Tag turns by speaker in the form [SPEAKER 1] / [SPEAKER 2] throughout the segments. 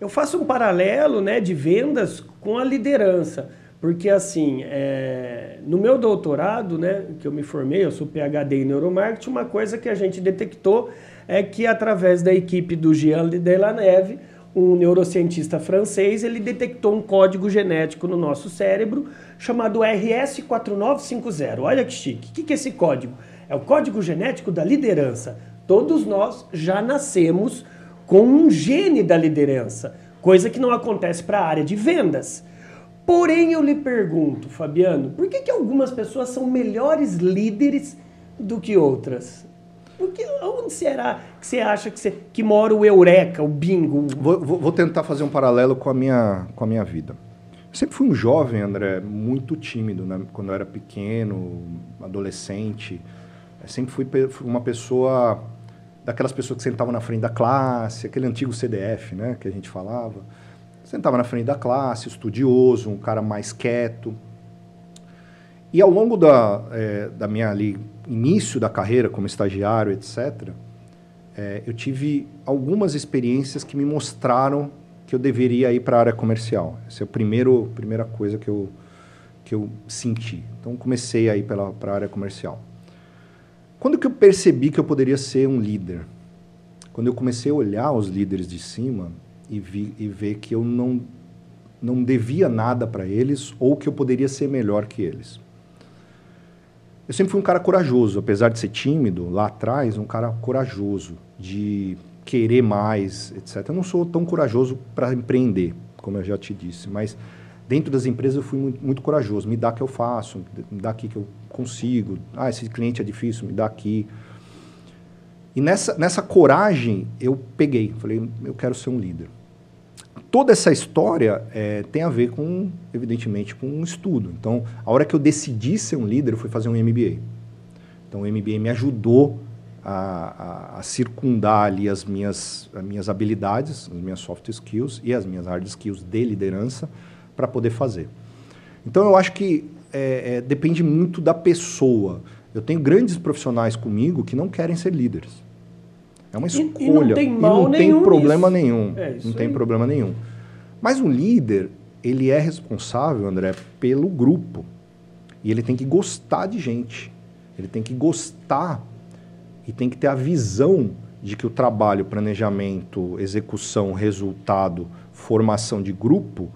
[SPEAKER 1] Eu faço um paralelo né, de vendas com a liderança. Porque, assim, é, no meu doutorado, né, que eu me formei, eu sou PhD em neuromarketing, uma coisa que a gente detectou é que, através da equipe do Jean Delaneve, um neurocientista francês, ele detectou um código genético no nosso cérebro chamado RS4950. Olha que chique. O que é esse código? É o código genético da liderança. Todos nós já nascemos com um gene da liderança, coisa que não acontece para a área de vendas. Porém, eu lhe pergunto, Fabiano, por que, que algumas pessoas são melhores líderes do que outras? Porque onde será que você acha que, você, que mora o eureka, o bingo?
[SPEAKER 2] Vou, vou, tentar fazer um paralelo com a minha, com a minha vida. Eu sempre fui um jovem, André, muito tímido, né? Quando eu era pequeno, adolescente. Eu sempre fui uma pessoa, daquelas pessoas que sentavam na frente da classe, aquele antigo CDF, né? Que a gente falava Sentava na frente da classe, estudioso, um cara mais quieto. E ao longo da, é, da minha ali, início da carreira como estagiário, etc., é, eu tive algumas experiências que me mostraram que eu deveria ir para a área comercial. Essa é a primeiro, primeira coisa que eu, que eu senti. Então, comecei a ir para a área comercial. Quando que eu percebi que eu poderia ser um líder? Quando eu comecei a olhar os líderes de cima, e, vi, e ver que eu não, não devia nada para eles ou que eu poderia ser melhor que eles. Eu sempre fui um cara corajoso, apesar de ser tímido lá atrás, um cara corajoso, de querer mais, etc. Eu não sou tão corajoso para empreender, como eu já te disse, mas dentro das empresas eu fui muito, muito, corajoso. Me dá que eu faço, me dá aqui que eu consigo. Ah, esse cliente é difícil, me dá aqui. E nessa, nessa coragem eu peguei, falei, eu quero ser um líder. Toda essa história é, tem a ver com, evidentemente, com um estudo. Então, a hora que eu decidi ser um líder, eu fui fazer um MBA. Então, o MBA me ajudou a, a, a circundar ali as minhas, as minhas habilidades, as minhas soft skills e as minhas hard skills de liderança para poder fazer. Então, eu acho que é, é, depende muito da pessoa. Eu tenho grandes profissionais comigo que não querem ser líderes. É uma escolha. E, e não tem, mal e não tem problema nisso. nenhum. É, não tem problema nenhum. Mas o líder, ele é responsável, André, pelo grupo. E ele tem que gostar de gente. Ele tem que gostar e tem que ter a visão de que o trabalho, planejamento, execução, resultado, formação de grupo,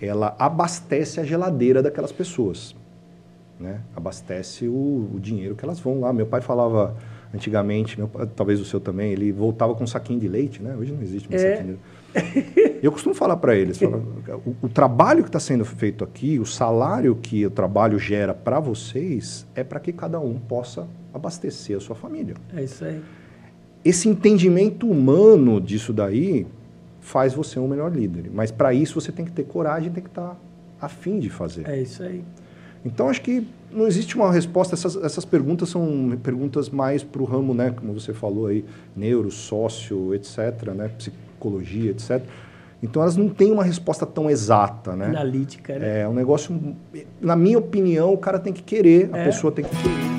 [SPEAKER 2] ela abastece a geladeira daquelas pessoas. Né? Abastece o, o dinheiro que elas vão lá. Meu pai falava Antigamente, meu, talvez o seu também, ele voltava com um saquinho de leite, né? Hoje não existe mais é. saquinho de Eu costumo falar para eles, o, o, trabalho que está sendo feito aqui, o salário que o trabalho gera para vocês, é para que cada um possa abastecer a sua família.
[SPEAKER 1] É isso aí.
[SPEAKER 2] Esse entendimento humano disso daí faz você um melhor líder. Mas para isso você tem que ter coragem, tem que estar tá afim de fazer.
[SPEAKER 1] É isso aí.
[SPEAKER 2] Então, acho que não existe uma resposta. Essas, essas perguntas são perguntas mais para o ramo, né, como você falou aí, neuro, sócio, etc., né, psicologia, etc. Então, elas não têm uma resposta tão exata, né?
[SPEAKER 1] Analítica, né?
[SPEAKER 2] É um negócio... Na minha opinião, o cara tem que querer, a é. pessoa tem que querer.